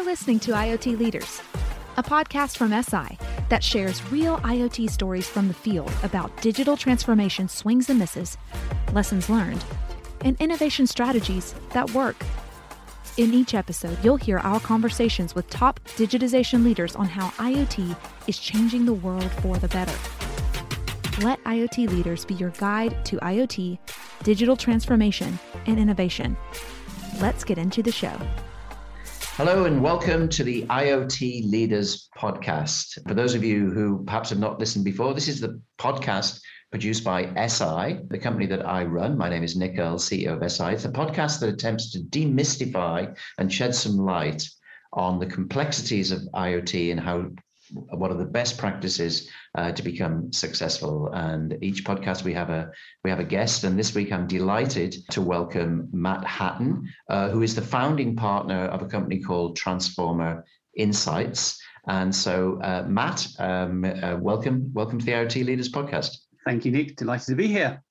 You're listening to IoT Leaders, a podcast from Eseye that shares real IoT stories from the field about digital transformation swings and misses, lessons learned, and innovation strategies that work. In each episode, you'll hear our conversations with top digitization leaders on how IoT is changing the world for the better. Let IoT leaders be your guide to IoT, digital transformation, and innovation. Let's get into the show. Hello and welcome to the IoT Leaders Podcast. For those of you who perhaps have not listened before, this is the podcast produced by Eseye, the company that I run. My name is Nick Earl, CEO of Eseye. It's a podcast that attempts to demystify and shed some light on the complexities of IoT and how what are the best practices uh, to become successful and each podcast we have a we have a guest and this week i'm delighted to welcome matt hatton uh, who is the founding partner of a company called Transforma Insights and so uh, matt um, uh, welcome welcome to the iot leaders podcast Thank you, Nick. Delighted to be here.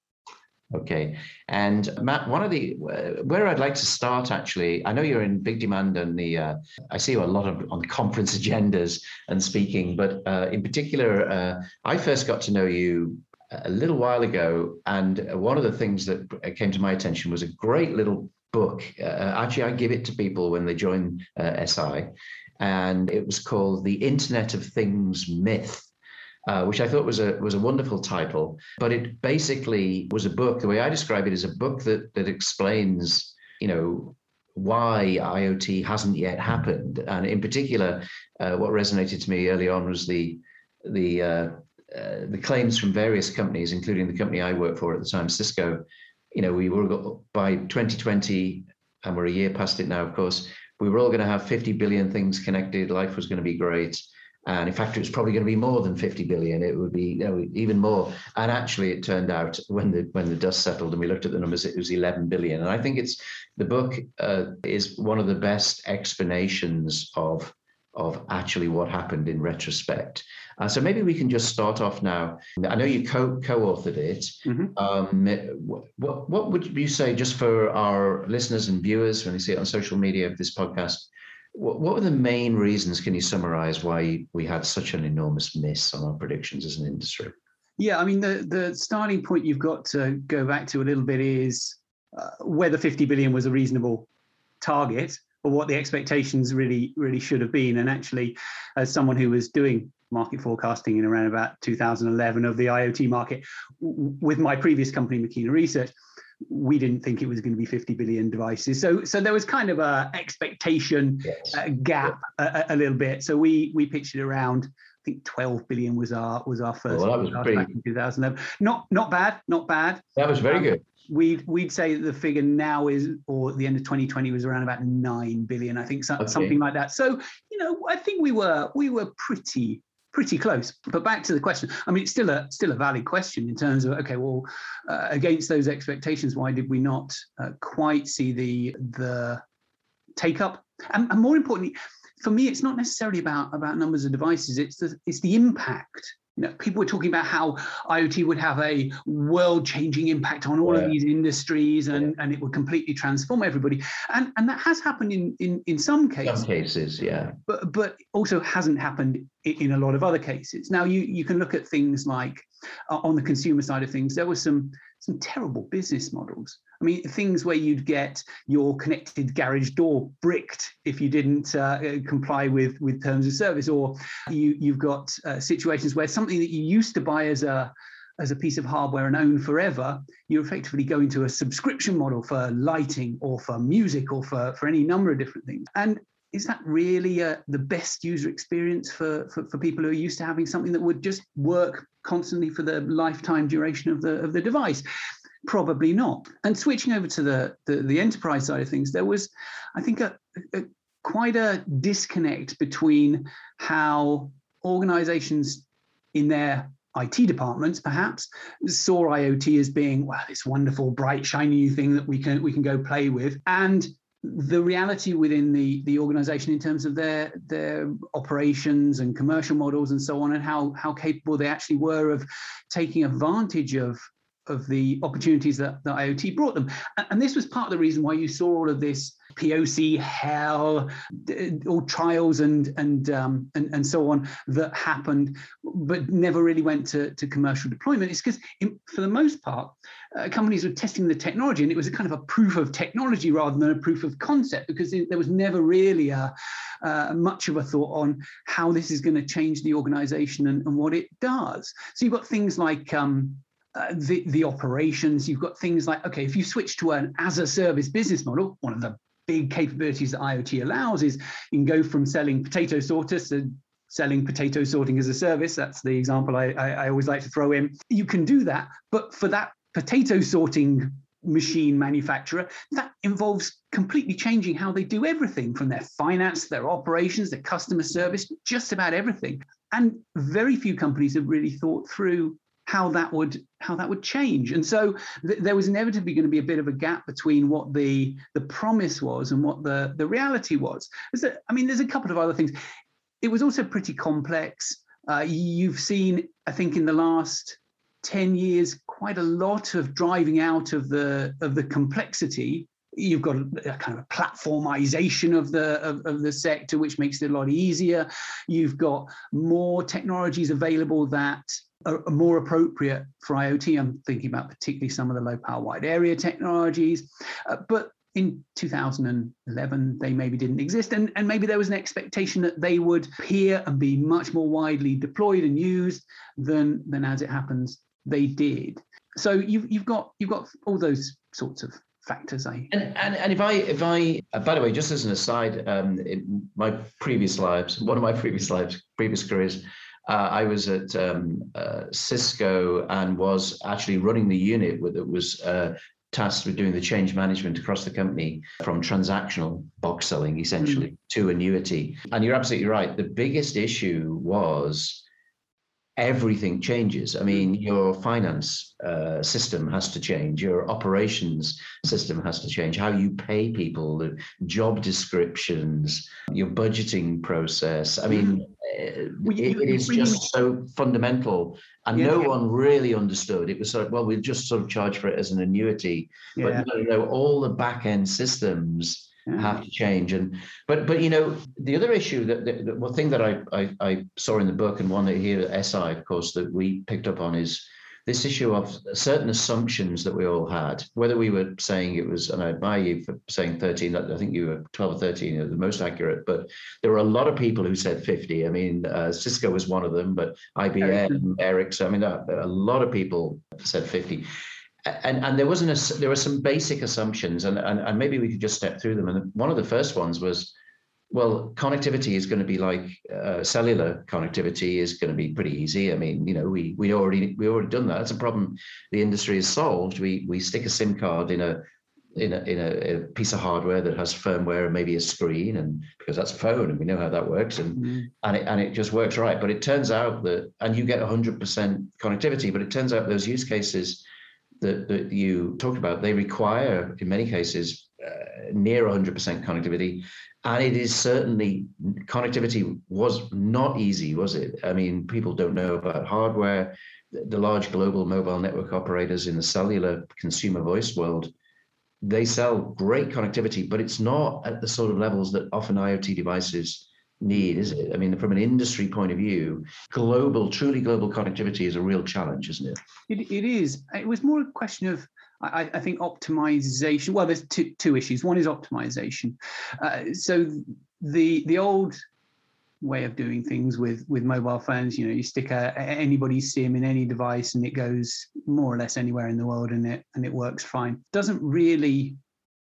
Okay. And Matt, one of the where I'd like to start actually, I know you're in big demand on the uh, I see you a lot of on conference agendas and speaking, but uh, in particular, uh, I first got to know you a little while ago, and one of the things that came to my attention was a great little book. Uh, actually, I give it to people when they join uh, Eseye, and it was called "The Internet of Things Myth." Uh, which I thought was a was a wonderful title. But it basically was a book. The way I describe it is a book that that explains, you know, why IoT hasn't yet happened, and in particular, uh, what resonated to me early on was the the uh, uh, the claims from various companies, including the company I worked for at the time, Cisco. You know, we were by 2020, and we're a year past it now. Of course, we were all going to have 50 billion things connected. Life was going to be great and in fact, it was probably going to be more than 50 billion. It would be you know, even more. And actually, it turned out when the when the dust settled and we looked at the numbers, it was 11 billion. And I think it's the book uh, is one of the best explanations of of actually what happened in retrospect. Uh, so maybe we can just start off now. I know you co co-authored it. Mm-hmm. Um, what what would you say just for our listeners and viewers when they see it on social media of this podcast? What, what were the main reasons? Can you summarize why we had such an enormous miss on our predictions as an industry? Yeah, I mean, the, the starting point you've got to go back to a little bit is uh, whether 50 billion was a reasonable target or what the expectations really, really should have been. And actually, as someone who was doing market forecasting in around about 2011 of the IoT market with my previous company, Machina Research, we didn't think it was going to be 50 billion devices. So, so there was kind of a expectation yes. uh, gap a, a, little bit. So we we pitched it around. I think 12 billion was our was our first well, that was pretty... back in 2011. Not not bad, not bad. That was very um, good. We'd we'd say the figure now is, or the end of 2020 was around about nine billion. I think so, okay. something like that. So you know, I think we were we were pretty pretty close. But back to the question, I mean, it's still a still a valid question in terms of okay, well, uh, against those expectations, why did we not uh, quite see the the take up? And, and more importantly, for me, it's not necessarily about about numbers of devices. It's the it's the impact people were talking about how IoT would have a world-changing impact on all yeah. of these industries, and, yeah. and it would completely transform everybody. And and that has happened in in in some cases. Some cases, yeah. But but also hasn't happened in a lot of other cases. Now you you can look at things like uh, on the consumer side of things, there were some some terrible business models I mean, things where you'd get your connected garage door bricked if you didn't uh, comply with with terms of service, or you you've got uh, situations where something that you used to buy as a as a piece of hardware and own forever, you're effectively going to a subscription model for lighting or for music or for, for any number of different things. And is that really uh, the best user experience for, for, for, people who are used to having something that would just work constantly for the lifetime duration of the, of the device? Probably not. And switching over to the, the, the enterprise side of things, there was, I think, a, a quite a disconnect between how organizations in their IT departments perhaps saw IoT as being well this wonderful bright shiny new thing that we can we can go play with and the reality within the the organization in terms of their their operations and commercial models and so on and how how capable they actually were of taking advantage of of the opportunities that, that IoT brought them. And this was part of the reason why you saw all of this POC hell, all trials and and um, and, and so on that happened, but never really went to, to commercial deployment. It's because for the most part, uh, companies were testing the technology, and it was a kind of a proof of technology rather than a proof of concept, because there was never really a uh, much of a thought on how this is going to change the organization and, and what it does. So you've got things like um, uh, the, the operations, you've got things like, okay, if you switch to an as a service business model, one of the big capabilities that IoT allows is you can go from selling potato sorters to selling potato sorting as a service. That's the example I, I, I always like to throw in. You can do that, but for that potato sorting machine manufacturer, that involves completely changing how they do everything from their finance, their operations, their customer service, just about everything. And very few companies have really thought through how that would how that would change. And so th- there was inevitably going to be a bit of a gap between what the the promise was and what the the reality was. That, i mean there's a couple of other things. It was also pretty complex. Uh, you've seen i think in the last 10 years quite a lot of driving out of the of the complexity. You've got a, kind of a platformization of the of, of, the sector which makes it a lot easier. You've got more technologies available that are more appropriate for IoT. I'm thinking about particularly some of the low power wide area technologies, uh, but in 2011 they maybe didn't exist and, and maybe there was an expectation that they would appear and be much more widely deployed and used than than as it happens they did so you've, you've got you've got all those sorts of factors I and, and and if I if I uh, by the way just as an aside um in my previous lives one of my previous lives previous careers uh, I was at um, uh, Cisco and was actually running the unit that was uh, tasked with doing the change management across the company from transactional box selling essentially mm. to annuity. And you're absolutely right. The biggest issue was everything changes. I mean, mm. your finance uh, system has to change, your operations system has to change, how you pay people, the job descriptions, your budgeting process. I mean, mm. uh, well, you, it is just so fundamental, and yeah, no yeah. one really understood. It was sort of, well, we'll just sort of charge for it as an annuity, yeah. but you know, all the back end systems have to change. And but but you know the other issue that the, the one thing that I, I, I saw in the book and one that here at Eseye, of course, that we picked up on is this issue of certain assumptions that we all had, whether we were saying it was, and I admire you for saying 13, I think you were 12 or 13 are the most accurate, but there were a lot of people who said 50. I mean, uh, Cisco was one of them, but IBM, Ericsson, I mean, a, a lot of people said 50 and and there wasn't a there were some basic assumptions and, and and maybe we could just step through them. And one of the first ones was well connectivity is going to be like uh, cellular connectivity is going to be pretty easy. I mean you know we we already we already done that. That's a problem the industry has solved. We we stick a sim card in a in a, in a, a piece of hardware that has firmware and maybe a screen and because that's a phone and we know how that works and mm-hmm. and it and it just works right. But it turns out that and you get 100% connectivity but it turns out those use cases that, that you talked about, they require, in many cases, uh, near 100% connectivity. And it is certainly, connectivity was not easy, was it? I mean, people don't know about hardware. The large global mobile network operators in the cellular consumer voice world, they sell great connectivity, but it's not at the sort of levels that often IoT devices need, is it? I mean, from an industry point of view, global, truly global connectivity is a real challenge, isn't it? It, it is. It was more a question of, I, I think, optimization. Well, there's two, two issues. One is optimization. Uh, so the the old way of doing things with with mobile phones you know you stick a, anybody's sim in any device and it goes more or less anywhere in the world and it and it works fine doesn't really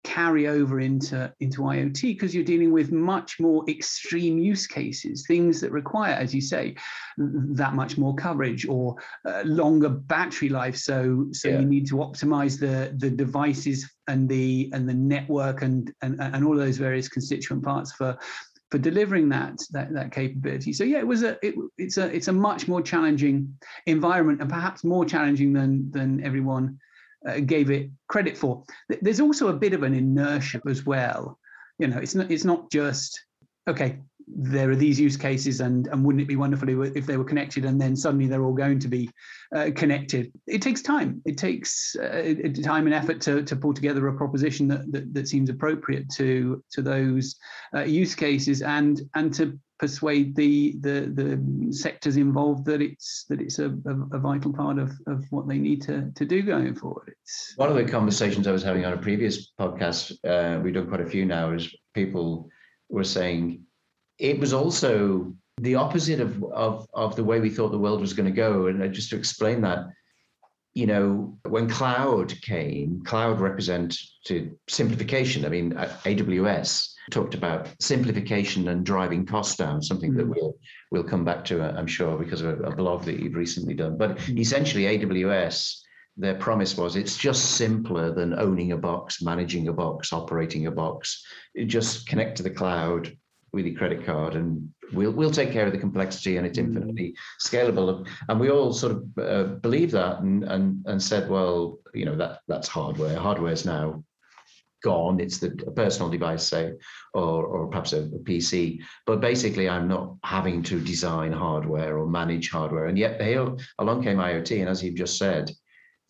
carry over into, into IoT because you're dealing with much more extreme use cases, things that require, as you say, that much more coverage or uh, longer battery life. So, so yeah. you need to optimize the, the devices and the and the network and, and and all those various constituent parts for for delivering that that, that capability. So yeah, it was a it, it's a it's a much more challenging environment and perhaps more challenging than than everyone uh, gave it credit for. There's also a bit of an inertia as well. You know, it's not it's not just okay. There are these use cases and and wouldn't it be wonderful if they were connected and then suddenly they're all going to be uh, connected it takes time it takes uh, time and effort to, to pull together a proposition that, that, that seems appropriate to to those uh, use cases and and to persuade the the the sectors involved that it's that it's a, a, vital part of, of what they need to, to do going forward. It's one of the conversations I was having on a previous podcast. Uh, we've done quite a few now. Is people were saying it was also the opposite of, of, of the way we thought the world was going to go. And uh, just to explain that, you know, when cloud came, cloud represented simplification. I mean, uh, AWS talked about simplification and driving costs down, something that hmm. we'll we'll come back to, uh, I'm sure, because of a, blog that you've recently done. But mm-hmm. essentially, AWS their promise was it's just simpler than owning a box, managing a box, operating a box. Just connect to the cloud, with your credit card and we'll we'll take care of the complexity and it's mm. infinitely scalable. And we all sort of uh, believe that and and and said well you know that that's hardware. Hardware is now gone. It's the a personal device say or or perhaps a, a, pc but basically i'm not having to design hardware or manage hardware. And yet along came iot. And as you've just said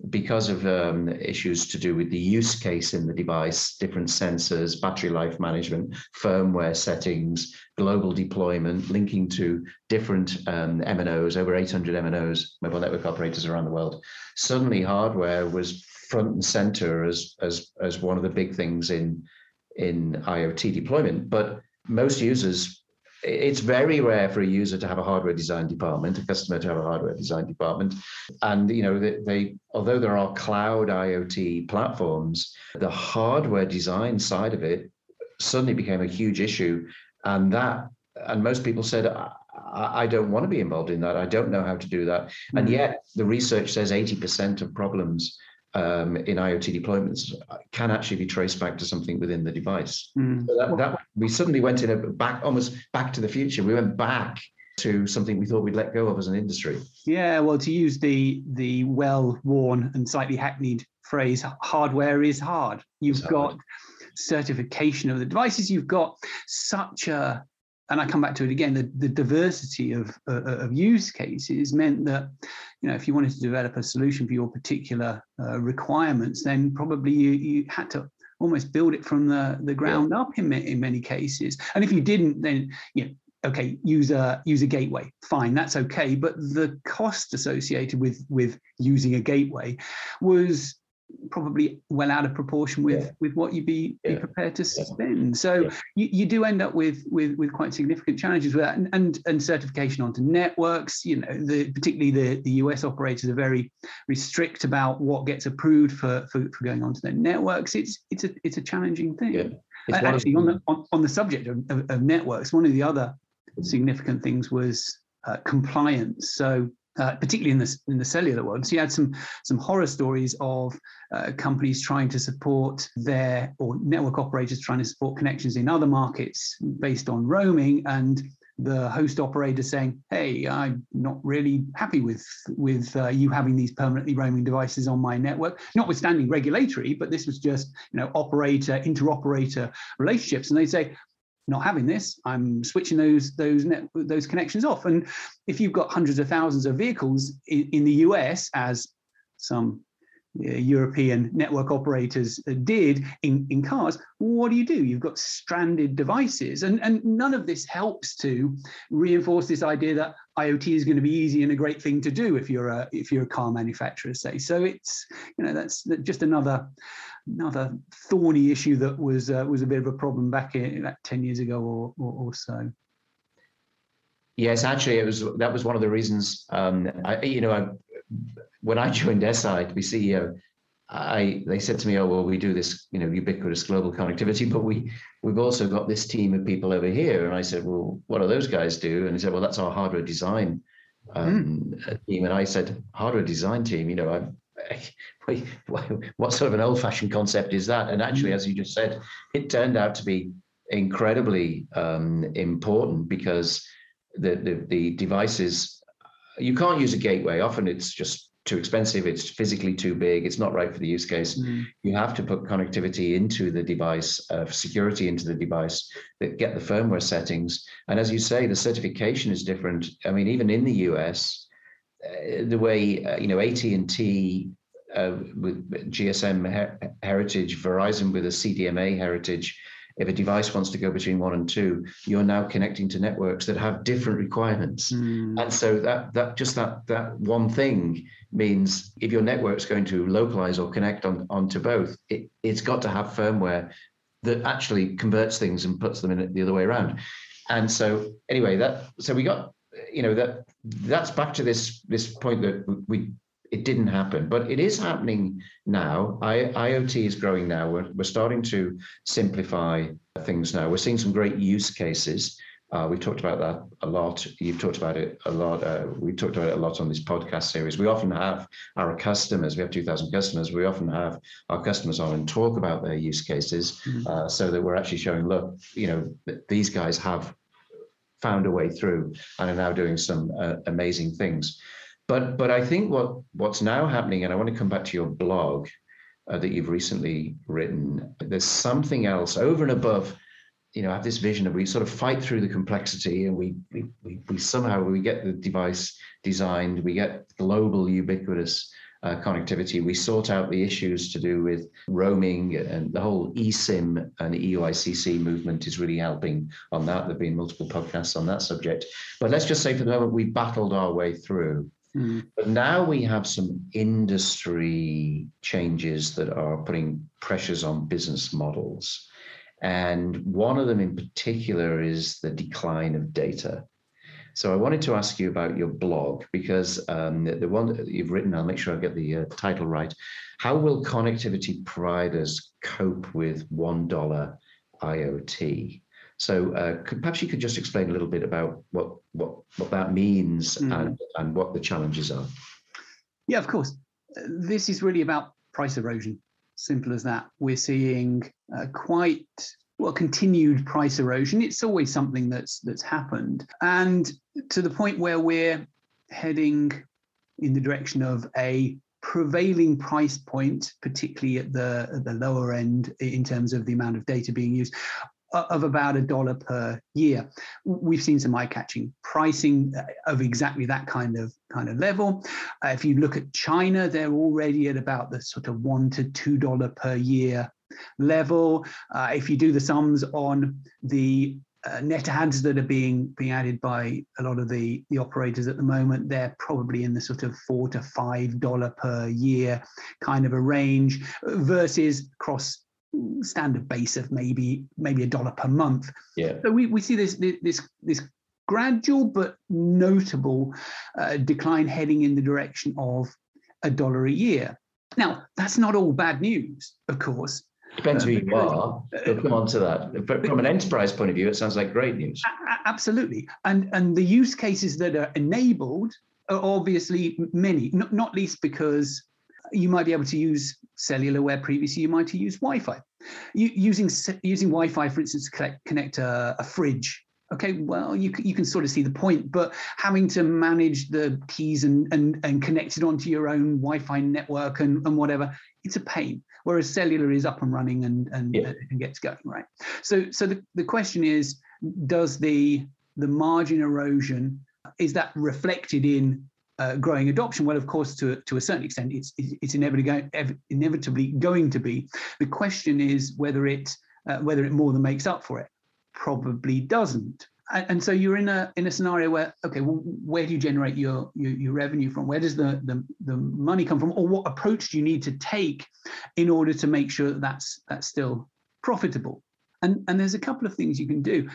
because of um, issues to do with the use case in the device, different sensors, battery life management, firmware settings, global deployment, linking to different um, MNOs, over 800 MNOs, mobile network operators around the world. Suddenly, hardware was front and center as as as one of the big things in in IoT deployment. But most users it's very rare for a user to have a hardware design department, a customer to have a hardware design department. And you know, they, they, although there are cloud IoT platforms, the hardware design side of it suddenly became a huge issue. And that and most people said, I, I don't want to be involved in that. I don't know how to do that. And hmm. yet the research says 80% of problems um, in IoT deployments can actually be traced back to something within the device. Mm. So that, that, we suddenly went in a back, almost back to the future. We went back to something we thought we'd let go of as an industry. Yeah, well, to use the the well-worn and slightly hackneyed phrase, hardware is hard. You've got certification of the devices. You've got such a and I come back to it again, the, the diversity of, uh, of use cases meant that, you know, if you wanted to develop a solution for your particular uh, requirements, then probably you, you had to almost build it from the, the ground yeah. up in, in many cases. And if you didn't, then, you know, okay, use a, use a gateway, fine, that's okay. But the cost associated with, with using a gateway was probably well out of proportion with yeah. with what you'd be, yeah. be prepared to yeah. spend. So you, you do end up with with with quite significant challenges with that, and and, and certification onto networks. You know, the, particularly the the US operators are very, very strict about what gets approved for for, for going onto their networks. It's it's a it's a challenging thing. Actually, on the on, on the subject of, of, of, networks, one of the other significant things was uh, compliance. So uh, particularly in the, in the cellular world. So you had some, some horror stories of uh, companies trying to support their, or network operators trying to support connections in other markets based on roaming and the host operator saying, "Hey, I'm not really happy with with uh, you having these permanently roaming devices on my network." Notwithstanding regulatory, but this was just you know operator interoperator relationships, and they say, not having this, I'm switching those those net, those connections off. And if you've got hundreds of thousands of vehicles in, in the US, as some uh, European network operators uh, did in, in cars, what do you do? You've got stranded devices, and, and none of this helps to reinforce this idea that IoT is going to be easy and a great thing to do if you're a if you're a car manufacturer, say. So it's you know that's just another another thorny issue that was uh, was a bit of a problem back in like 10 years ago or, or, or, so yes actually it was that was one of the reasons um, I, you know I, when i joined Eseye to be ceo I they said to me, oh well, we do this, you know, ubiquitous global connectivity, but we we've also got this team of people over here. And I said, well, what do those guys do? And he said, well, that's our hardware design um, mm. team. And I said, hardware design team. You know, I'm what sort of an old-fashioned concept is that? And actually, as you just said, it turned out to be incredibly um, important because the, the, the devices you can't use a gateway. Often it's just too expensive, it's physically too big, it's not right for the use case. Mm. You have to put connectivity into the device, uh, security into the device, that get the firmware settings. And as you say, the certification is different. I mean, even in the US, uh, the way uh, you know AT&T uh, with GSM her- heritage, Verizon with a CDMA heritage, if a device wants to go between one and two, you're now connecting to networks that have different requirements. Mm. And so that that just that that one thing means if your network's going to localize or connect on onto both, it, it's got to have firmware that actually converts things and puts them in the other way around. And so anyway, that so we got you know that that's back to this this point that we it didn't happen, but it is happening now. I, IoT is growing now. We're, we're starting to simplify things now. We're seeing some great use cases. Uh, we've talked about that a lot. You've talked about it a lot. Uh, we talked about it a lot on this podcast series. We often have our customers, we have 2,000 customers, we often have our customers on and talk about their use cases mm-hmm. uh, so that we're actually showing, look, you know, these guys have found a way through and are now doing some uh, amazing things. But but I think what what's now happening, and I want to come back to your blog uh, that you've recently written. There's something else over and above. You know, I have this vision of we sort of fight through the complexity, and we we we, we somehow we get the device designed, we get global ubiquitous uh, connectivity. We sort out the issues to do with roaming and the whole eSIM and EUICC movement is really helping on that. There have been multiple podcasts on that subject. But let's just say for the moment, we battled our way through. Mm. But now we have some industry changes that are putting pressures on business models. And one of them in particular is the decline of data. So I wanted to ask you about your blog because um, the, the, one that you've written, I'll make sure I get the uh, title right. How will connectivity providers cope with $1 IoT? So uh, could, perhaps you could just explain a little bit about what what what that means mm. and and what the challenges are. Yeah, of course. This is really about price erosion. Simple as that. We're seeing uh, quite well continued price erosion. It's always something that's that's happened, and to the point where we're heading in the direction of a prevailing price point, particularly at the at the lower end in terms of the amount of data being used, of about a dollar per year. We've seen some eye-catching pricing uh, of exactly that kind of kind of level. Uh, if you look at China, they're already at about the sort of one to two dollar per year level. Uh, if you do the sums on the uh, net adds that are being being added by a lot of the the operators at the moment they're probably in the sort of four to five dollar per year kind of a range versus across standard base of maybe maybe a dollar per month. Yeah. So we, we see this this this gradual but notable uh, decline heading in the direction of a dollar a year. Now that's not all bad news, of course. Depends who you are. We'll come on to that. But from an enterprise point of view, it sounds like great news. Absolutely. And and the use cases that are enabled are obviously many, not, not least because you might be able to use cellular where previously you might have used Wi-Fi. You, using using Wi-Fi, for instance, to connect, connect a, a fridge okay well you, you can sort of see the point but having to manage the keys and and, and connect it onto your own wi-fi network and, and whatever it's a pain whereas cellular is up and running and and, yeah. and gets going right so so the, the question is does the the margin erosion is that reflected in uh, growing adoption? Well, of course, to, to a certain extent, it's, it's inevitably, inevitably going to be. The question is whether it, uh, whether it more than makes up for it. Probably doesn't. And, and, so you're in a in a scenario where okay, well, where do you generate your, your your revenue from? Where does the, the the money come from, or what approach do you need to take in order to make sure that that's that's still profitable? And and there's a couple of things you can do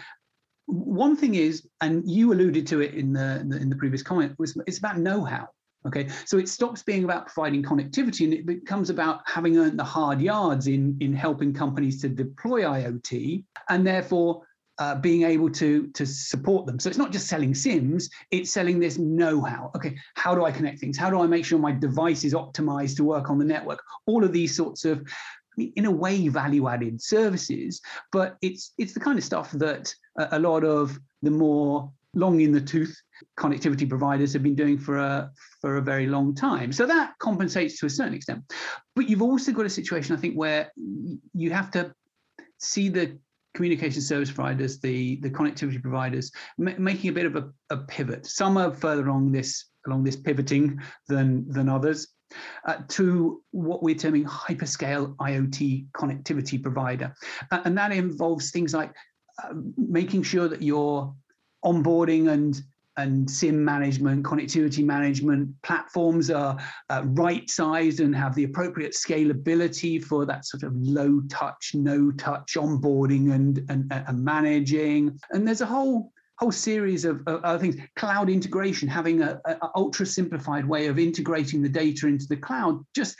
one thing is, and you alluded to it in the in the previous comment, was it's about know-how. Okay, so it stops being about providing connectivity and it becomes about having earned the hard yards in in helping companies to deploy IoT and therefore uh, being able to to support them. So it's not just selling SIMs; it's selling this know-how. Okay, how do I connect things? How do I make sure my device is optimized to work on the network? All of these sorts of in a way value-added services, but it's it's the kind of stuff that a lot of the more long in the tooth connectivity providers have been doing for a for a very long time. So that compensates to a certain extent. But you've also got a situation, I think, where you have to see the communication service providers, the the connectivity providers, making a bit of a, a, pivot. Some are further along this along this pivoting than than others. Uh, to what we're terming hyperscale IoT connectivity provider, uh, and that involves things like uh, making sure that your onboarding and and SIM management, connectivity management platforms are uh, right sized and have the appropriate scalability for that sort of low touch, no touch onboarding and, and, and managing. And there's a whole whole series of, other things. Cloud integration, having a, a, ultra simplified way of integrating the data into the cloud, just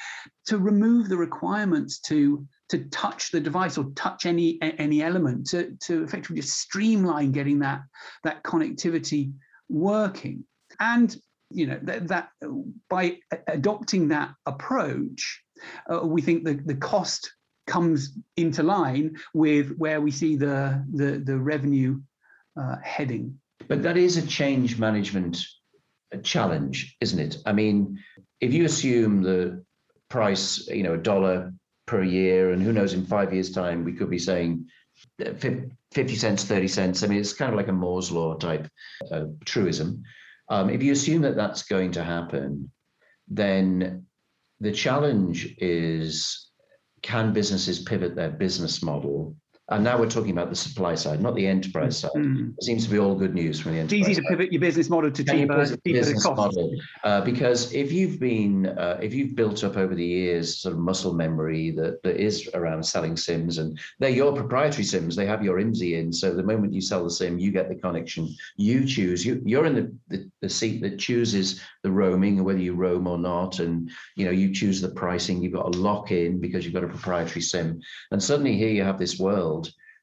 to remove the requirements to to touch the device or touch any any element to, to effectively just streamline getting that that connectivity working. And you know that, that by adopting that approach, uh, we think the, the cost comes into line with where we see the the, the revenue uh, heading. But that is a change management challenge, isn't it? I mean, if you assume the price, you know, a dollar per year, and who knows, in five years' time, we could be saying 50 cents, 30 cents. I mean, it's kind of like a Moore's law type uh, truism. Um, if you assume that that's going to happen, then the challenge is can businesses pivot their business model and now we're talking about the supply side, not the enterprise side. Mm. It seems to be all good news from the enterprise. It's easy to pivot your business model to cheaper, cheaper business model. Uh, because if you've been, uh, if you've built up over the years sort of muscle memory that, that is around selling SIMs, and they're your proprietary SIMs, they have your IMSI in. So the moment you sell the SIM, you get the connection. You choose. You, you're in the, the, the seat that chooses the roaming whether you roam or not, and you know you choose the pricing. You've got a lock in because you've got a proprietary SIM, and suddenly here you have this world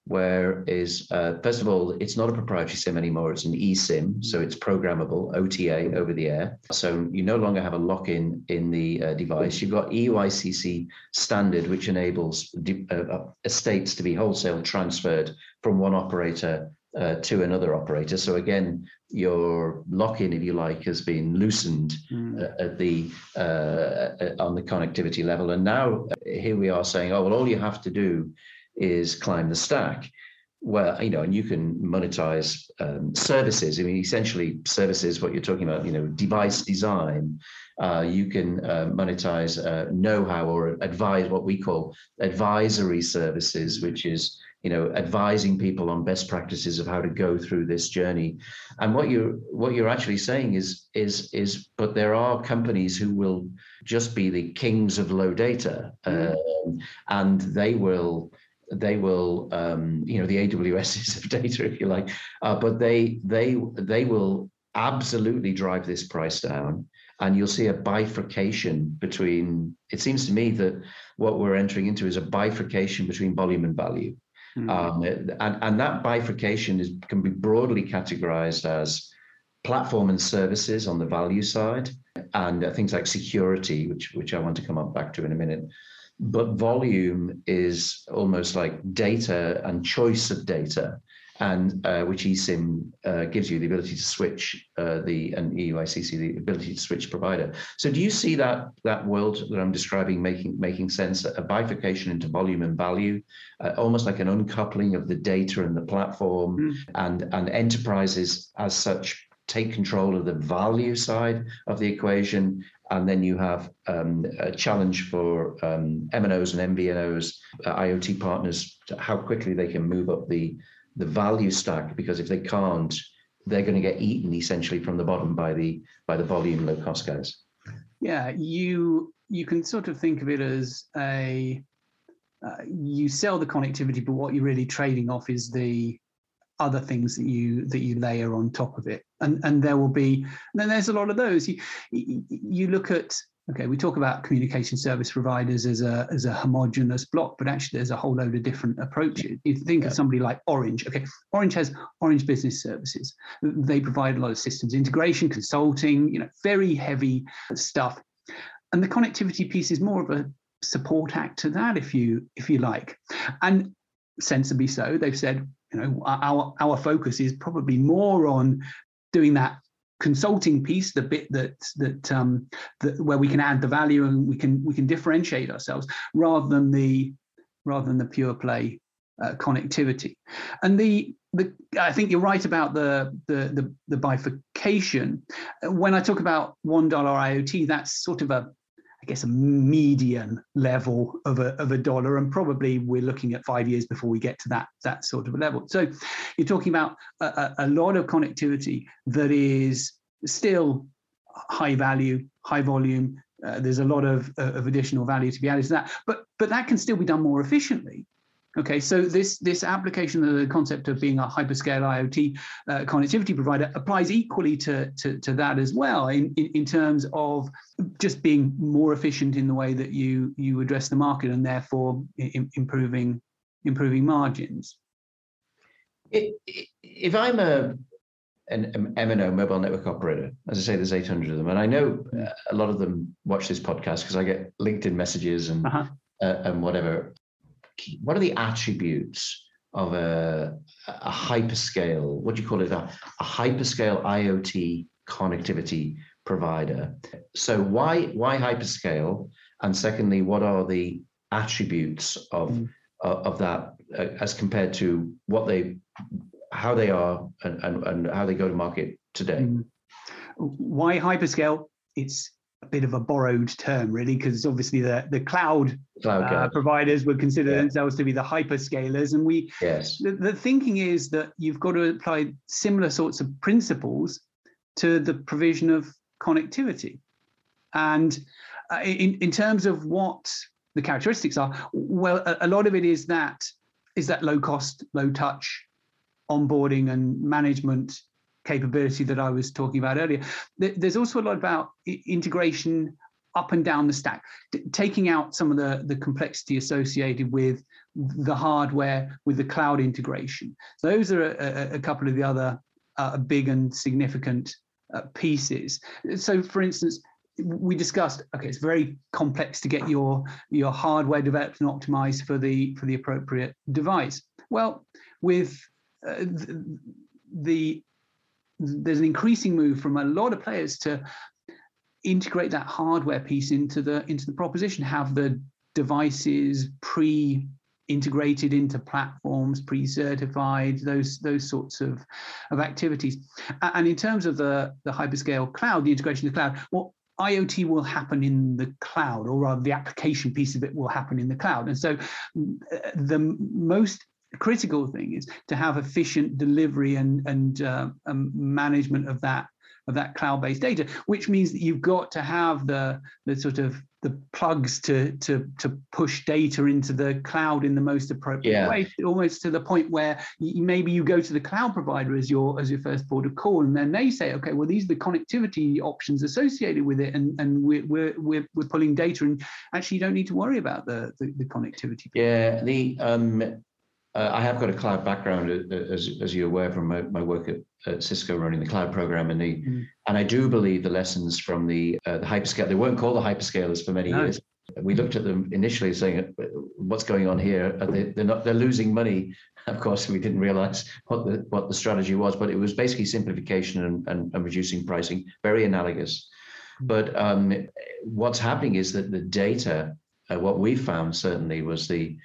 where is uh, first of all, it's not a proprietary SIM anymore; it's an eSIM, so it's programmable OTA over the air. So you no longer have a lock-in in the uh, device. You've got EUICC standard, which enables uh, uh, estates to be wholesale transferred from one operator uh, to another operator. So again, your lock-in, if you like, has been loosened mm. at the uh, on the connectivity level. And now here we are saying, oh well, all you have to do is climb the stack where you know, and you can monetize um, services. I mean, essentially, services. What you're talking about, you know, device design. Uh, you can uh, monetize uh, know-how or advise what we call advisory services, which is you know advising people on best practices of how to go through this journey. And what you're what you're actually saying is is is, but there are companies who will just be the kings of low data, mm. um, and they will they will, um, you know, the AWSs of data, if you like, uh, but they they they will absolutely drive this price down, and you'll see a bifurcation between. It seems to me that what we're entering into is a bifurcation between volume and value, mm-hmm. um, and and that bifurcation is can be broadly categorized as platform and services on the value side, and uh, things like security, which which I want to come up back to in a minute but volume is almost like data and choice of data and uh, which eSIM uh, gives you the ability to switch uh, the and EUICC the ability to switch provider. So do you see that that world that I'm describing making making sense? A bifurcation into volume and value, uh, almost like an uncoupling of the data and the platform, mm. and and enterprises as such take control of the value side of the equation and then you have um, a challenge for um, MNOs and MVNOs, uh, IoT partners, how quickly they can move up the the value stack. Because if they can't, they're going to get eaten essentially from the bottom by the by the volume low cost guys. Yeah, you you can sort of think of it as a uh, you sell the connectivity, but what you're really trading off is the other things that you that you layer on top of it. And and there will be then there's a lot of those. You you look at okay we talk about communication service providers as a as a homogenous block but actually there's a whole load of different approaches. You think yeah. of somebody like orange. Okay orange has orange business services. They provide a lot of systems integration consulting you know very heavy stuff. And the connectivity piece is more of a support act to that if you if you like. And sensibly so. They've said, you know, our our focus is probably more on doing that consulting piece, the bit that that um, that where we can add the value and we can we can differentiate ourselves, rather than the rather than the pure play uh, connectivity. And the the I think you're right about the, the the the bifurcation. When I talk about one dollar IoT, that's sort of a guess a median level of a, of a dollar, and probably we're looking at five years before we get to that that sort of a level. So you're talking about a, a lot of connectivity that is still high value, high volume. Uh, there's a lot of, of additional value to be added to that, but but that can still be done more efficiently Okay, so this this application of the concept of being a hyperscale IoT uh, connectivity provider applies equally to, to, to that as well in, in, in, terms of just being more efficient in the way that you you address the market and therefore in, improving improving margins. If I'm a an MNO mobile network operator, as I say, there's 800 of them, and I know uh, a lot of them watch this podcast because I get LinkedIn messages and uh-huh. uh, and whatever what are the attributes of a, a hyperscale, what do you call it, a, a hyperscale IoT connectivity provider? So why why hyperscale? And secondly, what are the attributes of mm. uh, of that uh, as compared to what they how they are and, and, and how they go to market today? Mm. Why hyperscale? It's a bit of a borrowed term, really, because obviously the the cloud, cloud uh, providers would consider yeah. themselves to be the hyperscalers, and we yes. The, the thinking is that you've got to apply similar sorts of principles to the provision of connectivity, and uh, in in terms of what the characteristics are, well, a, a lot of it is that is that low cost, low touch onboarding and management capability that I was talking about earlier. There's also a lot about integration up and down the stack, taking out some of the, the complexity associated with the hardware, with the cloud integration. Those are a, a couple of the other uh, big and significant uh, pieces. So, for instance, we discussed okay it's very complex to get your your hardware developed and optimized for the for the appropriate device well with uh, the, the there's an increasing move from a lot of players to integrate that hardware piece into the into the proposition have the devices pre integrated into platforms pre-certified those those sorts of of activities and in terms of the the hyperscale cloud the integration of the cloud well IoT will happen in the cloud, or rather, the application piece of it will happen in the cloud. And so, uh, the most critical thing is to have efficient delivery and and uh, um, management of that of that cloud-based data, which means that you've got to have the the sort of the plugs to to to push data into the cloud in the most appropriate yeah. way, almost to the point where you, maybe you go to the cloud provider as your as your first port of call, and then they say, okay, well these are the connectivity options associated with it, and and we're we're we're, we're pulling data, and actually you don't need to worry about the the, the connectivity. Yeah, the um uh, I have got a cloud background, uh, uh, as, as you're aware from my, my work at, at, Cisco running the cloud program, and the mm. and I do believe the lessons from the uh, the hyperscale they weren't called the hyperscalers for many no. years. We looked at them initially, saying, "What's going on here? They, they're not they're losing money." Of course, we didn't realize what the what the strategy was, but it was basically simplification and, and, and reducing pricing, very analogous. Mm. But um, what's happening is that the data, uh, what we found certainly was the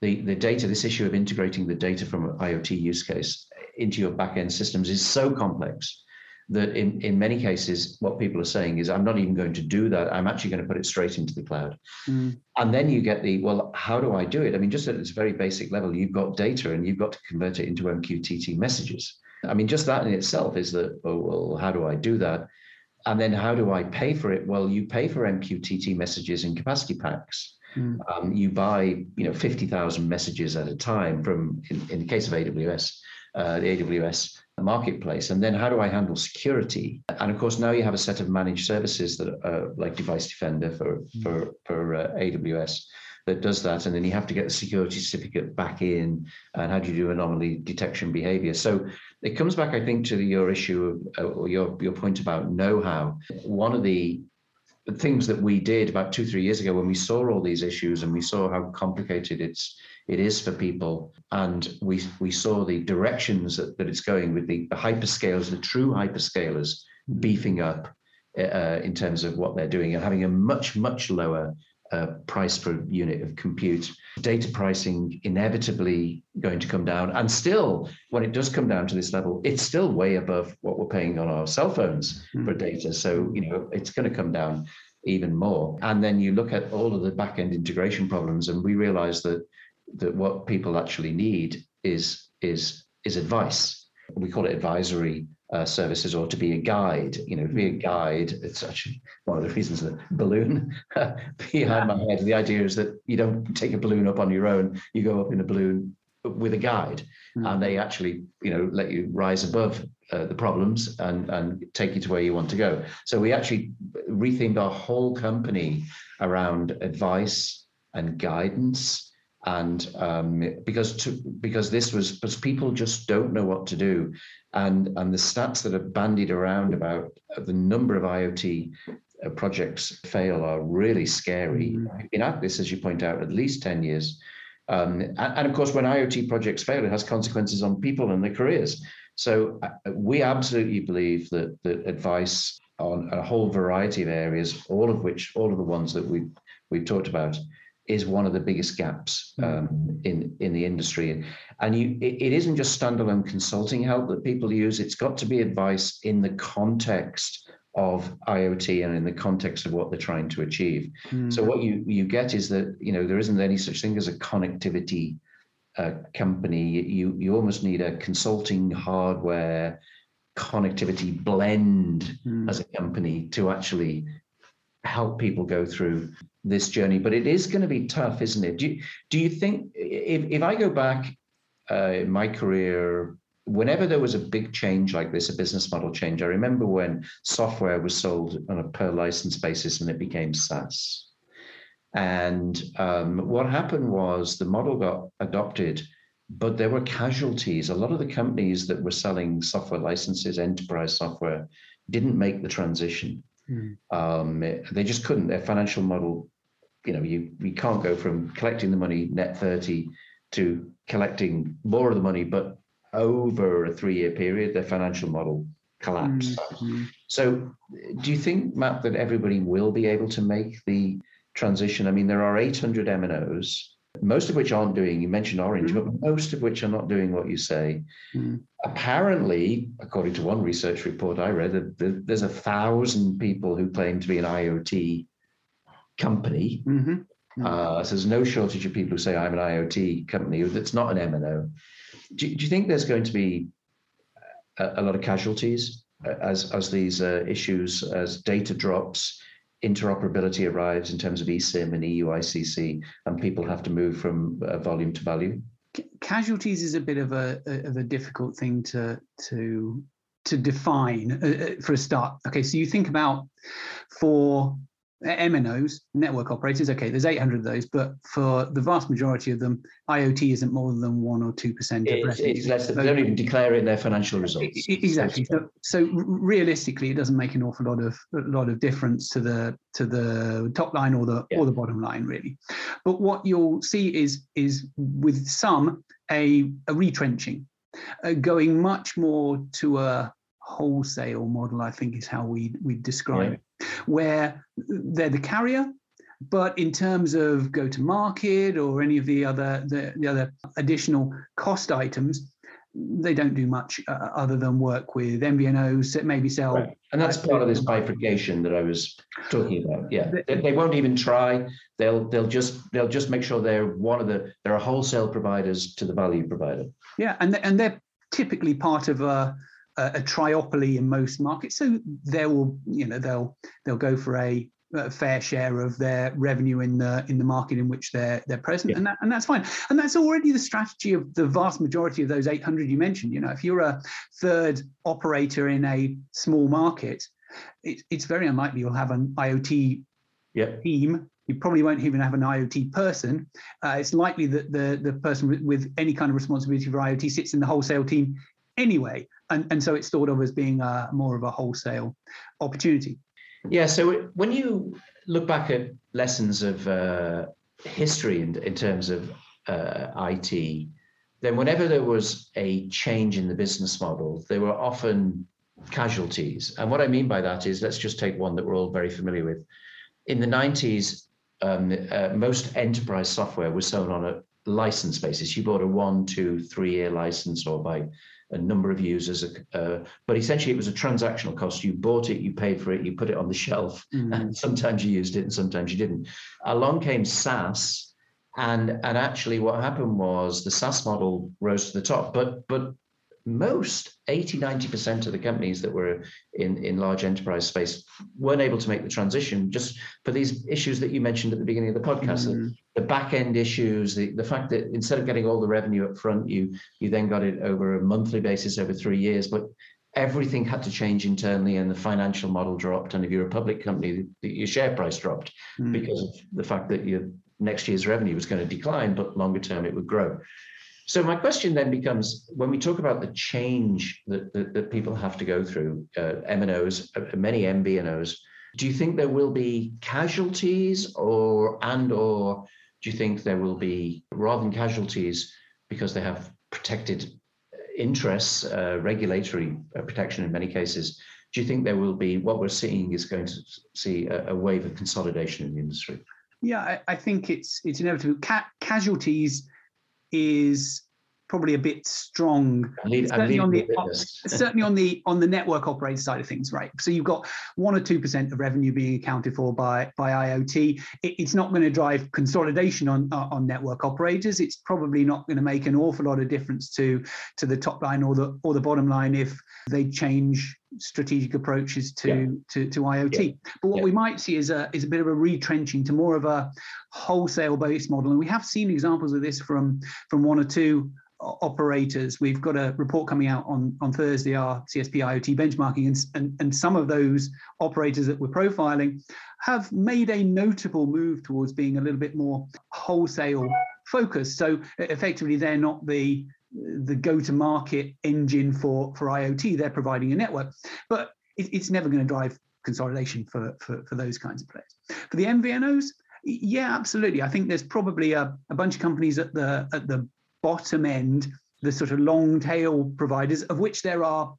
the, the data, this issue of integrating the data from an IoT use case into your backend systems is so complex that in, in many cases, what people are saying is, I'm not even going to do that. I'm actually going to put it straight into the cloud. Mm. And then you get the, well, how do I do it? I mean, just at its very basic level, you've got data and you've got to convert it into MQTT messages. I mean, just that in itself is that, oh, well, how do I do that? And then how do I pay for it? Well, you pay for MQTT messages in capacity packs. Mm. Um, you buy, you know, 50,000 messages at a time from, in, in the case of AWS, uh, the AWS marketplace. And then how do I handle security? And of course, now you have a set of managed services that are like Device Defender for, mm. for, for uh, AWS that does that. And then you have to get the security certificate back in. And how do you do anomaly detection behavior? So it comes back, I think, to your issue of, uh, or your, your point about know how. One of the things that we did about two, three years ago when we saw all these issues and we saw how complicated it's it is for people. And we we saw the directions that, that it's going with the, the hyperscalers, the true hyperscalers beefing up uh, in terms of what they're doing and having a much, much lower uh, price per unit of compute. Data pricing inevitably going to come down. And still, when it does come down to this level, it's still way above what we're paying on our cell phones mm. for data. So, you know, it's going to come down even more. And then you look at all of the back end integration problems, and we realize that that what people actually need is is is advice. We call it advisory uh, services or to be a guide. You know, be a guide. It's actually one of the reasons that balloon behind my head. The idea is that you don't take a balloon up on your own. You go up in a balloon with a guide, mm-hmm. and they actually, you know, let you rise above uh, the problems and and take you to where you want to go. So we actually rethinked our whole company around advice and guidance and um, because to, because this was because people just don't know what to do, and and the stats that are bandied around about the number of IoT uh, projects fail are really scary. Mm-hmm. I've been at this, as you point out, at least ten years, um, and, and, of course, when IoT projects fail, it has consequences on people and their careers. So uh, we absolutely believe that that advice on a whole variety of areas, all of which, all of the ones that we we've talked about, is one of the biggest gaps hmm. um, in in the industry. And you, it, it isn't just standalone consulting help that people use. It's got to be advice in the context of IoT and in the context of what they're trying to achieve. Mm. So what you you get is that you know there isn't any such thing as a connectivity uh, company. You you almost need a consulting hardware connectivity blend mm. as a company to actually help people go through this journey, but it is going to be tough, isn't it? Do you, do you think if, if I go back uh, in my career, whenever there was a big change like this, a business model change, I remember when software was sold on a per license basis and it became SaaS. And um, what happened was the model got adopted, but there were casualties. A lot of the companies that were selling software licenses, enterprise software, didn't make the transition. Mm. Um, they just couldn't. Their financial model you know, you, you can't go from collecting the money net 30 to collecting more of the money, but over a three year period, their financial model collapsed. Mm-hmm. So, do you think, Matt, that everybody will be able to make the transition? I mean, there are 800 MNOs, most of which aren't doing, you mentioned Orange, mm-hmm. but most of which are not doing what you say. Mm-hmm. Apparently, according to one research report I read, there's a thousand people who claim to be an IoT company. Mm-hmm. Mm-hmm. Uh, so there's no shortage of people who say I'm an IoT company that's not an MNO. Do, do you think there's going to be a, a lot of casualties uh, as as these uh, issues, as data drops, interoperability arrives in terms of eSIM and EUICC, and people have to move from uh, volume to value? Casualties is a bit of a, of a difficult thing to to to define uh, uh, for a start. Okay, so you think about for MNOs, network operators, okay, there's 800 of those, but for the vast majority of them, IoT isn't more than one or two percent of revenue. It's less. than, They don't even declare in their financial results. Exactly. So, so, realistically, it doesn't make an awful lot of a lot of difference to the to the top line or the yeah. or the bottom line, really. But what you'll see is is with some a, a retrenching, uh, going much more to a wholesale model. I think is how we we describe yeah. it where they're the carrier, but in terms of go to market or any of the other the, the other additional cost items, they don't do much uh, other than work with MVNOs that maybe sell. Right. And that's part of this bifurcation that I was talking about. Yeah, they, they, won't even try. They'll they'll just they'll just make sure they're one of the there are a wholesale providers to the value provider. Yeah, and and they're typically part of a a, a triopoly in most markets. So they will, you know, they'll they'll go for a, a, fair share of their revenue in the in the market in which they're they're present, yeah. and that, and that's fine. And that's already the strategy of the vast majority of those 800 you mentioned. You know, if you're a third operator in a small market, it, it's very unlikely you'll have an IoT yeah. team you probably won't even have an IoT person. Uh, it's likely that the, the person with, with, any kind of responsibility for IoT sits in the wholesale team anyway and, and so it's thought of as being a, more of a wholesale opportunity. Yeah. So when you look back at lessons of uh, history in, in terms of uh, IT, then whenever there was a change in the business model, there were often casualties. And what I mean by that is, let's just take one that we're all very familiar with. In the 90s, um, uh, most enterprise software was sold on a license basis. You bought a one, two, three year license or by a number of users, uh, but essentially it was a transactional cost. You bought it, you paid for it, you put it on the shelf, mm. and sometimes you used it and sometimes you didn't. Along came SaaS, and and actually what happened was the SaaS model rose to the top, but but most 80 90% of the companies that were in in large enterprise space weren't able to make the transition just for these issues that you mentioned at the beginning of the podcast mm-hmm. the, the, back end issues the, the fact that instead of getting all the revenue up front you you then got it over a monthly basis over three years but everything had to change internally and the financial model dropped and if you're a public company your share price dropped mm-hmm. because of the fact that your next year's revenue was going to decline but longer term it would grow so my question then becomes, when we talk about the change that, that, that people have to go through, uh, MNOs, uh, many MVNOs, do you think there will be casualties or and or do you think there will be, rather than casualties, because they have protected interests, uh, regulatory uh, protection in many cases, do you think there will be, what we're seeing is going to see a, a wave of consolidation in the industry? Yeah, I, I think it's it's inevitable. Ca- casualties is probably a bit strong. Certainly, on the, certainly on the on the network operator side of things, right? So you've got one or two percent of revenue being accounted for by by IoT. It, it's not going to drive consolidation on uh, on network operators. It's probably not going to make an awful lot of difference to to the top line or the or the bottom line if they change strategic approaches to yeah. to, to IoT. Yeah. But what yeah. we might see is a is a bit of a retrenching to more of a wholesale based model, and we have seen examples of this from from one or two operators. We've got a report coming out on, on Thursday, our CSP IoT benchmarking, and, and, and some of those operators that we're profiling have made a notable move towards being a little bit more wholesale focused. So effectively, they're not the the go-to-market engine for, for IoT. They're providing a network, but it, it's never going to drive consolidation for, for, for those kinds of players. For the MVNOs, yeah, absolutely. I think there's probably a, a bunch of companies at the at the bottom end, the sort of long tail providers, of which there are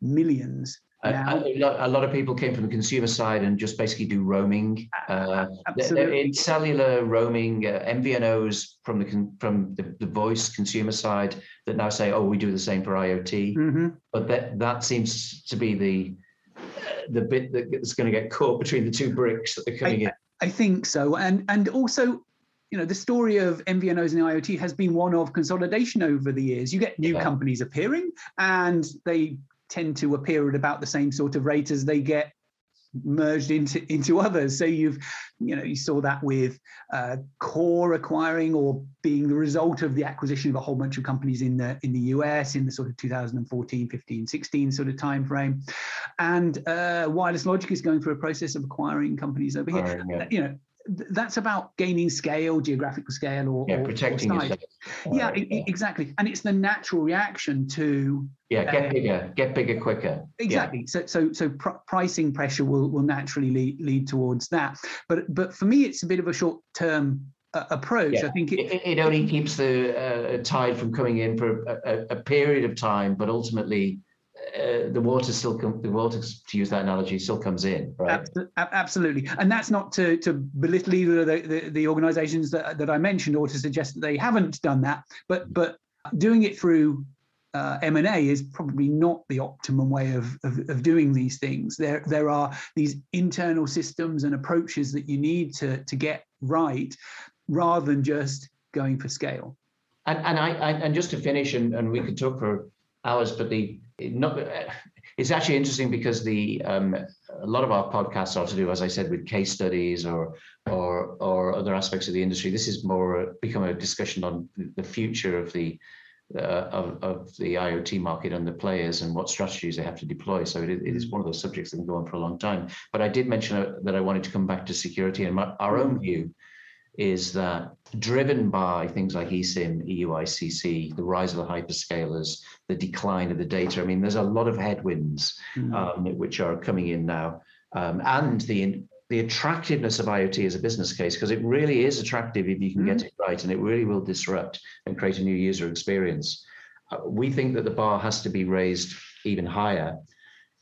millions. Now. A, lot of people came from the consumer side and just basically do roaming. Uh, Absolutely. In cellular roaming, uh, MVNOs from the from the, the, voice consumer side that now say, "Oh, we do the same for IoT." Mm-hmm. But that that seems to be the the bit that's going to get caught between the two bricks that are coming I, in. I think so, and and also you know the story of MVNOs and IoT has been one of consolidation over the years. You get new yeah. companies appearing, and they tend to appear at about the same sort of rate as they get merged into into others. So you've you know you saw that with uh, KORE acquiring or being the result of the acquisition of a whole bunch of companies in the in the US in the sort of 2014, 15, 16 sort of time frame, and uh, Wireless Logic is going through a process of acquiring companies over here. yeah. You know that's about gaining scale, geographical scale, or yeah, protecting or yourself. Yeah, yeah, exactly. And it's the natural reaction to yeah, get uh, bigger, get bigger quicker. Exactly. Yeah. So so so pr- pricing pressure will will naturally lead lead towards that. But but for me, it's a bit of a short term uh, approach. Yeah. I think it, it, it only keeps the uh, tide from coming in for a, a, a period of time, but ultimately uh, the water still com- the water to use that analogy still comes in right absolutely and that's not to, to belittle either the, the, the organizations that, that i mentioned or to suggest that they haven't done that but but doing it through uh, M&A is probably not the optimum way of, of, of, doing these things. There, there are these internal systems and approaches that you need to, to get right rather than just going for scale. And, and I, I and just to finish, and, and we could talk for hours, but the not, it's actually interesting because the um, a lot of our podcasts are to do, as I said, with case studies or or or other aspects of the industry. This is more become a discussion on the future of the uh, of, of the IoT market and the players and what strategies they have to deploy. So it, it is one of those subjects that can go on for a long time. But I did mention uh, that I wanted to come back to security and my, our own view is that driven by things like eSIM, EUICC, the rise of the hyperscalers, the decline of the data. I mean, there's a lot of headwinds mm. um, which are coming in now. um, and the the attractiveness of IoT as a business case, because it really is attractive if you can mm get it right, and it really will disrupt and create a new user experience. Uh, we think that the bar has to be raised even higher.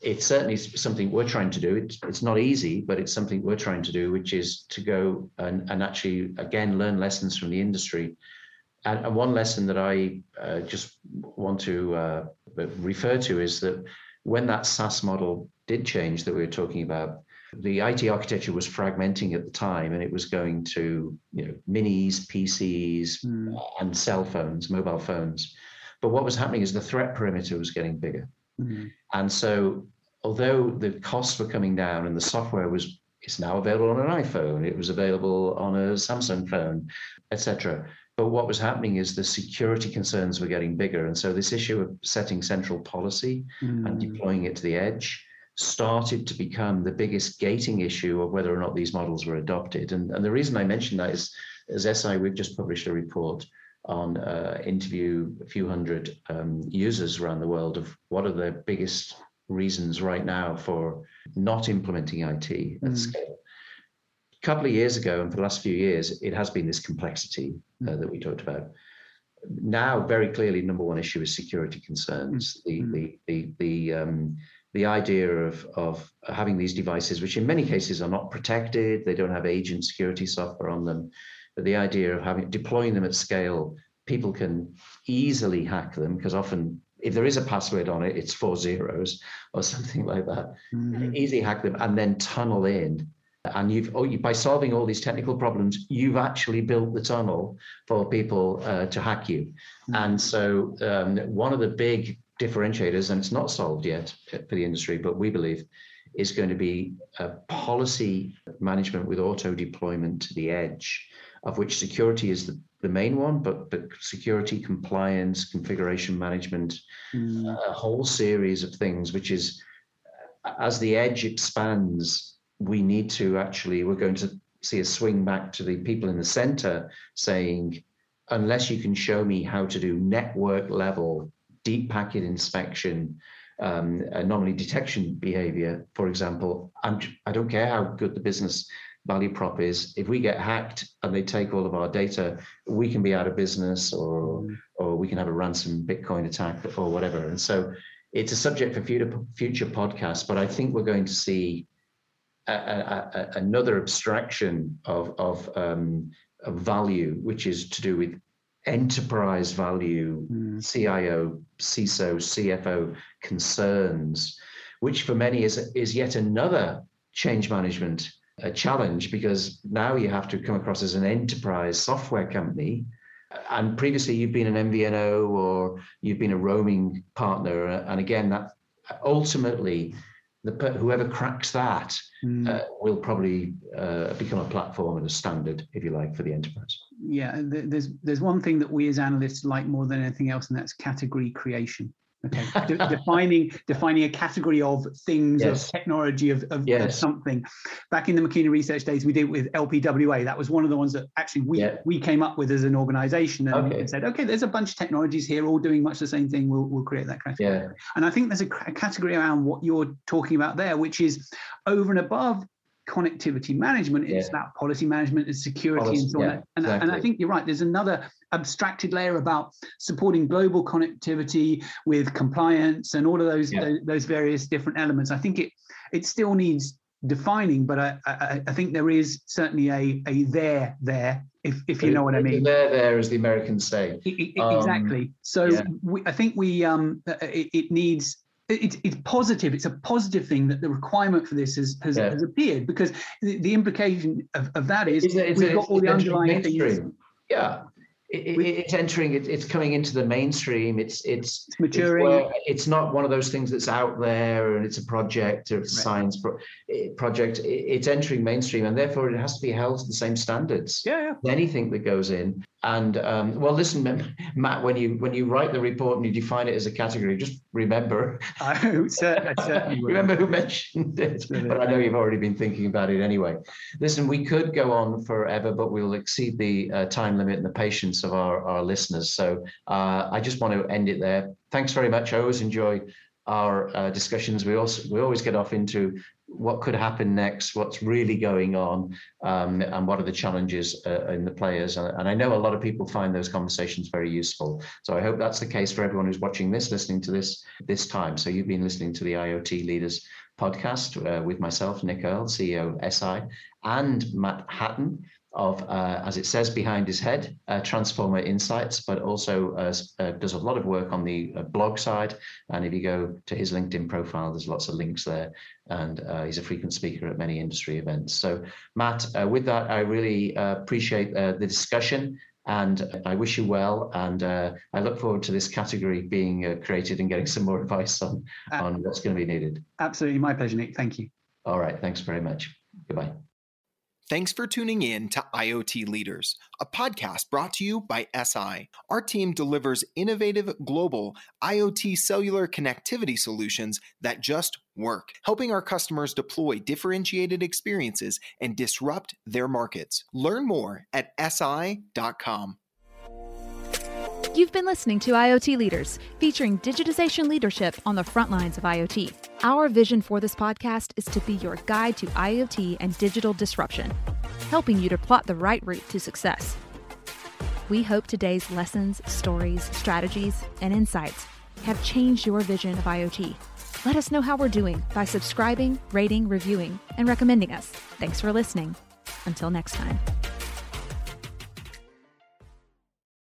It's certainly something we're trying to do. It's, it's not easy, but it's something we're trying to do, which is to go and, and actually, again, learn lessons from the industry. And, and one lesson that I uh, just want to uh, refer to is that when that SaaS model did change that we were talking about, the IT architecture was fragmenting at the time and it was going to you know minis, PCs, mm. and cell phones, mobile phones. But what was happening is the threat perimeter was getting bigger. Mm. And so although the costs were coming down and the software was it's now available on an iPhone, it was available on a Samsung phone, etc. But what was happening is the security concerns were getting bigger. And so this issue of setting central policy mm. and deploying it to the edge started to become the biggest gating issue of whether or not these models were adopted. And, and the reason I mention that is, as Eseye, we've just published a report on uh, interview a few hundred um, users around the world of what are the biggest reasons right now for not implementing IT at mm. scale. A couple of years ago, and for the last few years, it has been this complexity uh, mm. that we talked about. Now, very clearly, number one issue is security concerns. Mm. The, mm. the the the um, the idea of, of having these devices, which in many cases are not protected, they don't have agent security software on them, but the idea of having deploying them at scale, people can easily hack them because often if there is a password on it, it's four zeros or something like that. Mm-hmm. Easily hack them and then tunnel in. And you've oh, you, by solving all these technical problems, you've actually built the tunnel for people uh, to hack you. Mm-hmm. And so um, one of the big differentiators, and it's not solved yet for the industry, but we believe is going to be a policy management with auto deployment to the edge, of which security is the, the main one, but, but security, compliance, configuration management, mm. a whole series of things, which is as the edge expands, we need to actually, we're going to see a swing back to the people in the center saying, unless you can show me how to do network level deep packet inspection, um, anomaly detection behavior, for example, I'm, I don't care how good the business value prop is. If we get hacked and they take all of our data, we can be out of business or, mm. or we can have a ransom Bitcoin attack or whatever. And so it's a subject for future, future podcasts, but I think we're going to see a, a, a, another abstraction of, of, um, of value, which is to do with enterprise value mm. CIO, CISO, CFO concerns, which for many is, is yet another change management uh, challenge because now you have to come across as an enterprise software company. And previously you've been an MVNO or you've been a roaming partner. And again, that ultimately the, whoever cracks that mm. uh, will probably uh, become a platform and a standard, if you like, for the enterprise yeah, there's there's one thing that we as analysts like more than anything else, and that's category creation. Okay, De- defining defining a category of things yes. of technology of, of, yes. of, something. Back in the Machina Research days, we did it with LPWA. That was one of the ones that actually we yeah. we came up with as an organization and, okay. said, okay, there's a bunch of technologies here, all doing much the same thing. We'll we'll create that category. Yeah. And I think there's a, a category around what you're talking about there, which is over and above connectivity management it's yeah. about policy management and security policy, and so on yeah, and, exactly. and i think you're right there's another abstracted layer about supporting global connectivity with compliance and all of those yeah. those, those, various different elements i think it it still needs defining but i i, I think there is certainly a a there there if, if you know what I mean. There, there, as the Americans say. exactly. Um, so we, I think we um, it, it needs it's, it's positive. It's a positive thing that the requirement for this has has, yeah. has appeared because the, the implication of, of that is it's, it's, we've got all the underlying things. Yeah, it, it's entering it, it's coming into the mainstream it's it's, it's maturing it's, it's, not one of those things that's out there and it's a project or it's a science pro- eh, project it's entering mainstream and therefore it has to be held to the same standards yeah, yeah. anything that goes in and um, well listen matt when you when you write the report and you define it as a category just remember I certainly, I certainly remember who mentioned it but i know you've already been thinking about it anyway listen we could go on forever but we'll exceed the uh, time limit and the patience of our, our listeners. So uh, I just want to end it there. Thanks very much. I always enjoy our uh, discussions. We also we always get off into what could happen next, what's really going on, um, and what are the challenges uh, in the players. And I know a lot of people find those conversations very useful. So I hope that's the case for everyone who's watching this, listening to this this time. So you've been listening to the IoT Leaders podcast uh, with myself, Nick Earl, CEO Eseye, and Matt Hatton of, uh, as it says behind his head, uh, Transforma Insights, but also uh, uh does a lot of work on the uh, blog side. And if you go to his LinkedIn profile, there's lots of links there. And uh, he's a frequent speaker at many industry events. So, Matt, with that, I really appreciate the discussion. And I wish you well, and I look forward to this category being created and getting some more advice on, on what's going to be needed. Absolutely, my pleasure, Nick. Thank you. All right, thanks very much. Goodbye. Thanks for tuning in to IoT Leaders, a podcast brought to you by Eseye. Our team delivers innovative global IoT cellular connectivity solutions that just work, helping our customers deploy differentiated experiences and disrupt their markets. Learn more at eseye.com. You've been listening to IoT Leaders, featuring digitization leadership on the front lines of IoT. Our vision for this podcast is to be your guide to IoT and digital disruption, helping you to plot the right route to success. We hope today's lessons, stories, strategies, and insights have changed your vision of IoT. Let us know how we're doing by subscribing, rating, reviewing, and recommending us. Thanks for listening. Until next time.